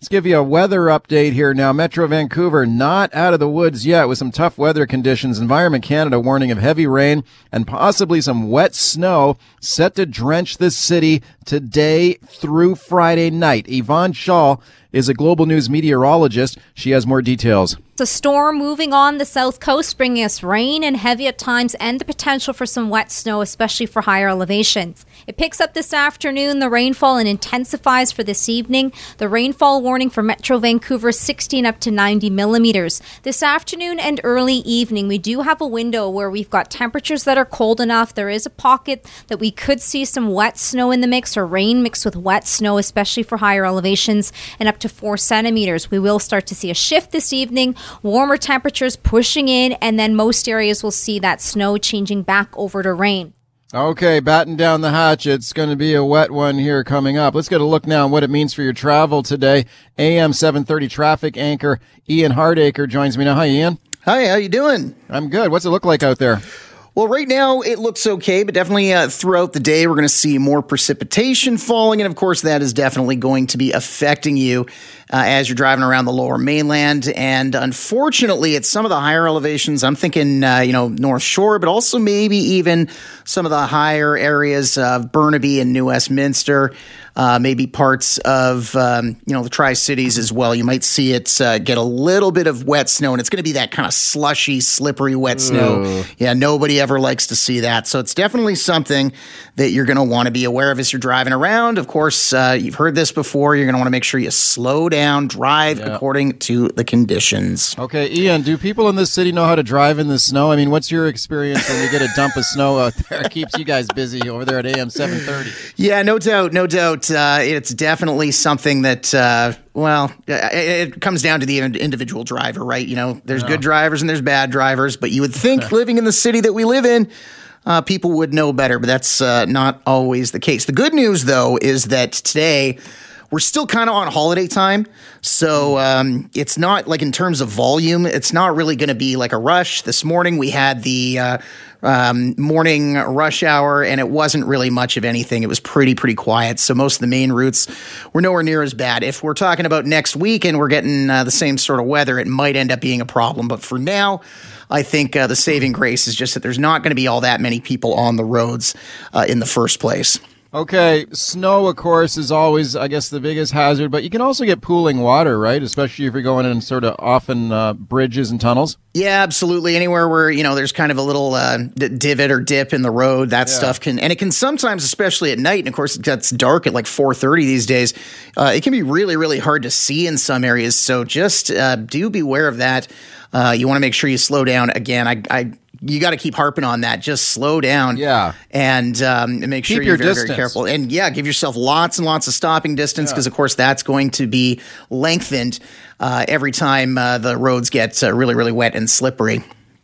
Let's give you a weather update here now. Metro Vancouver not out of the woods yet with some tough weather conditions. Environment Canada warning of heavy rain and possibly some wet snow set to drench the city today through Friday night. Yvonne Shaw is a global news meteorologist. She has more details. A storm moving on the south coast, bringing us rain and heavy at times, and the potential for some wet snow, especially for higher elevations. It picks up this afternoon, the rainfall, and intensifies for this evening. The rainfall warning for Metro Vancouver 16 up to 90 millimeters. This afternoon and early evening, we do have a window where we've got temperatures that are cold enough. There is a pocket that we could see some wet snow in the mix or rain mixed with wet snow, especially for higher elevations, and up to four centimeters. We will start to see a shift this evening warmer temperatures pushing in, and then most areas will see that snow changing back over to rain. Okay, batten down the hatch. It's going to be a wet one here coming up. Let's get a look now on what it means for your travel today. AM 730 traffic anchor Ian Hardacre joins me now. Hi, Ian. Hi, how you doing? I'm good. What's it look like out there? Well, right now it looks okay, but definitely uh, throughout the day we're going to see more precipitation falling, and of course that is definitely going to be affecting you uh, as you're driving around the Lower Mainland. And unfortunately, at some of the higher elevations, I'm thinking uh, you know North Shore, but also maybe even some of the higher areas of Burnaby and New Westminster uh, maybe parts of um, you know the Tri Cities as well. You might see it uh, get a little bit of wet snow, and it's going to be that kind of slushy, slippery wet snow. Yeah, nobody ever likes to see that. So it's definitely something that you're going to want to be aware of as you're driving around. Of course, uh, you've heard this before. You're going to want to make sure you slow down, drive Yeah. according to the conditions. Okay, Ian, do people in this city know how to drive in the snow? I mean, what's your experience when you get a dump of snow out there? It keeps you guys busy over there at AM 730. Yeah, no doubt, no doubt. Uh, it's definitely something that, uh, well, it, it comes down to the individual driver, right? You know, there's good drivers and there's bad drivers, but you would think living in the city that we live in, uh, people would know better, but that's uh, not always the case. The good news, though, is that today we're still kind of on holiday time. So um, it's not like in terms of volume, it's not really going to be like a rush. This morning we had the uh, um, morning rush hour, and it wasn't really much of anything. It was pretty, pretty quiet. So most of the main routes were nowhere near as bad. If we're talking about next week and we're getting uh, the same sort of weather, it might end up being a problem. But for now, I think uh, the saving grace is just that there's not going to be all that many people on the roads uh, in the first place. Okay, snow, of course, is always, I guess, the biggest hazard, but you can also get pooling water, right? Especially if you're going in sort of often uh, bridges and tunnels. Yeah, absolutely. Anywhere where you know there's kind of a little uh, d- divot or dip in the road, that stuff can, and it can sometimes, especially at night. And of course, it gets dark at like 4:30 these days. Uh, it can be really, really hard to see in some areas. So just uh, do beware of that. Uh, you want to make sure you slow down. Again, I, I you got to keep harping on that. Just slow down. Yeah. and um, make sure Keep you're your very, very careful. And yeah, give yourself lots and lots of stopping distance because, of course, that's going to be lengthened uh, every time uh, the roads get uh, really, really wet and slippery.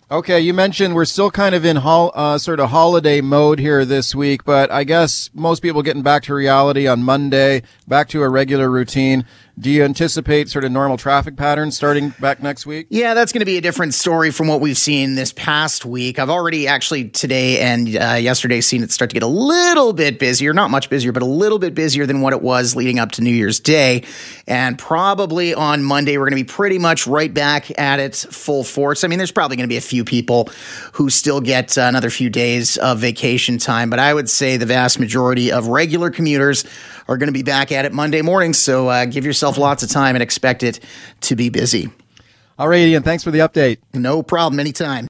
Okay, you mentioned we're still kind of in hol- uh, sort of holiday mode here this week, but I guess most people getting back to reality on Monday, back to a regular routine. Do you anticipate sort of normal traffic patterns starting back next week? Yeah, that's going to be a different story from what we've seen this past week. I've already actually today and uh, yesterday seen it start to get a little bit busier, not much busier, but a little bit busier than what it was leading up to New Year's Day. And probably on Monday, we're going to be pretty much right back at its full force. I mean, there's probably going to be a few people who still get uh, another few days of vacation time, but I would say the vast majority of regular commuters are going to be back at it Monday morning. So uh, give yourself lots of time and expect it to be busy. All right, Ian, thanks for the update. No problem anytime.